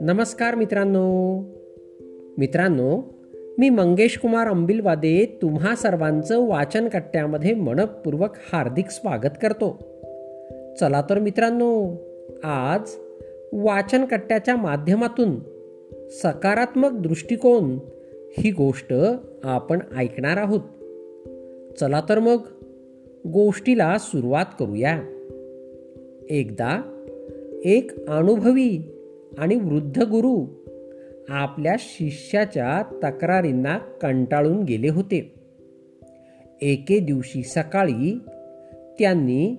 नमस्कार मित्रांनो. मित्रांनो मी मंगेश कुमार अंबिलवादे तुम्हा सर्वांचं वाचन कट्ट्यामध्ये मनपूर्वक हार्दिक स्वागत करतो. चला तर मित्रांनो आज वाचन कट्ट्याच्या माध्यमातून सकारात्मक दृष्टिकोन ही गोष्ट आपण ऐकणार आहोत. चला तर मग गोष्टीला सुरुवात करूया. एकदा एक अनुभवी आणि वृद्ध गुरु आपल्या शिष्याच्या तक्रारींना कंटाळून गेले होते. एके दिवशी सकाळी त्यांनी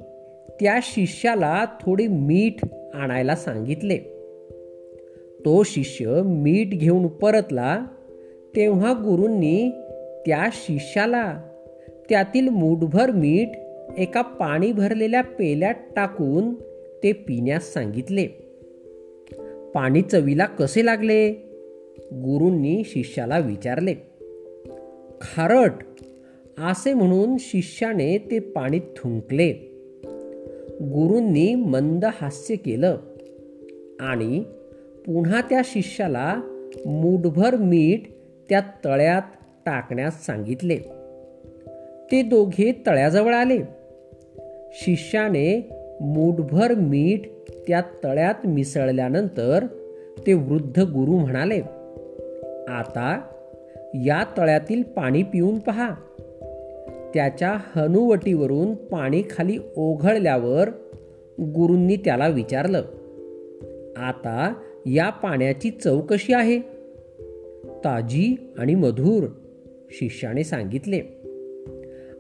त्या शिष्याला थोडे मीठ आणायला सांगितले. तो शिष्य मीठ घेऊन परतला तेव्हा गुरूंनी त्या शिष्याला त्यातील मूठभर मीठ एका पाणी भरलेल्या पेल्यात टाकून ते पिण्यास सांगितले. पाणी चवीला कसे लागले? गुरूंनी शिष्याला विचारले. खारट असे म्हणून शिष्याने ते पाणी थुंकले. गुरूंनी मंद हास्य केलं आणि पुन्हा त्या शिष्याला मूठभर मीठ त्या तळ्यात टाकण्यास सांगितले. ते दोघे तळ्याजवळ आले. शिष्याने मूठभर मीठ त्या तळ्यात मिसळल्यानंतर ते वृद्ध गुरु म्हणाले आता या तळ्यातील पाणी पिऊन पहा. त्याच्या हनुवटीवरून पाणी खाली ओघळल्यावर गुरूंनी त्याला विचारलं आता या पाण्याची चव कशी आहे? ताजी आणि मधुर शिष्याने सांगितले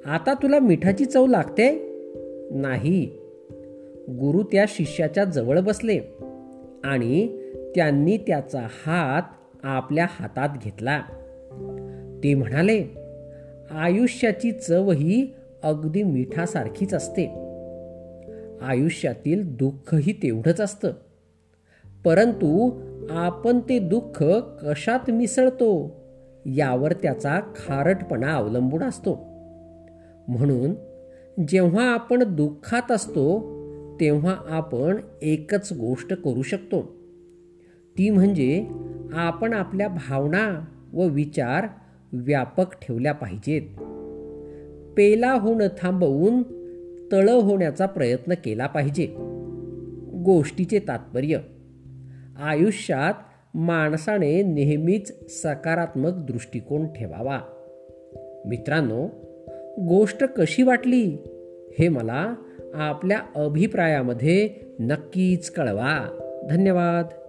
आता तुला मिठाची चव लागते? नाही. गुरु त्या शिष्याच्या जवळ बसले आणि त्यांनी त्याचा हात आपल्या हातात घेतला. ते म्हणाले आयुष्याची चव ही अगदी मिठासारखीच असते. आयुष्यातील दुःखही तेवढंच असतं. परंतु आपण ते दुःख कशात मिसळतो यावर त्याचा खारटपणा अवलंबून असतो. म्हणून जेव्हा आपण दुःखात असतो तेव्हा आपण एकच गोष्ट करू शकतो. ती म्हणजे आपण आपल्या भावना व विचार व्यापक ठेवल्या पाहिजेत. पेला होणं थांबवून तळ होण्याचा प्रयत्न केला पाहिजे. गोष्टीचे तात्पर्य. आयुष्यात माणसाने नेहमीच सकारात्मक दृष्टिकोन ठेवावा. मित्रांनो गोष्ट कशी वाटली हे मला आपल्या अभिप्रायामध्ये नक्कीच कळवा. धन्यवाद.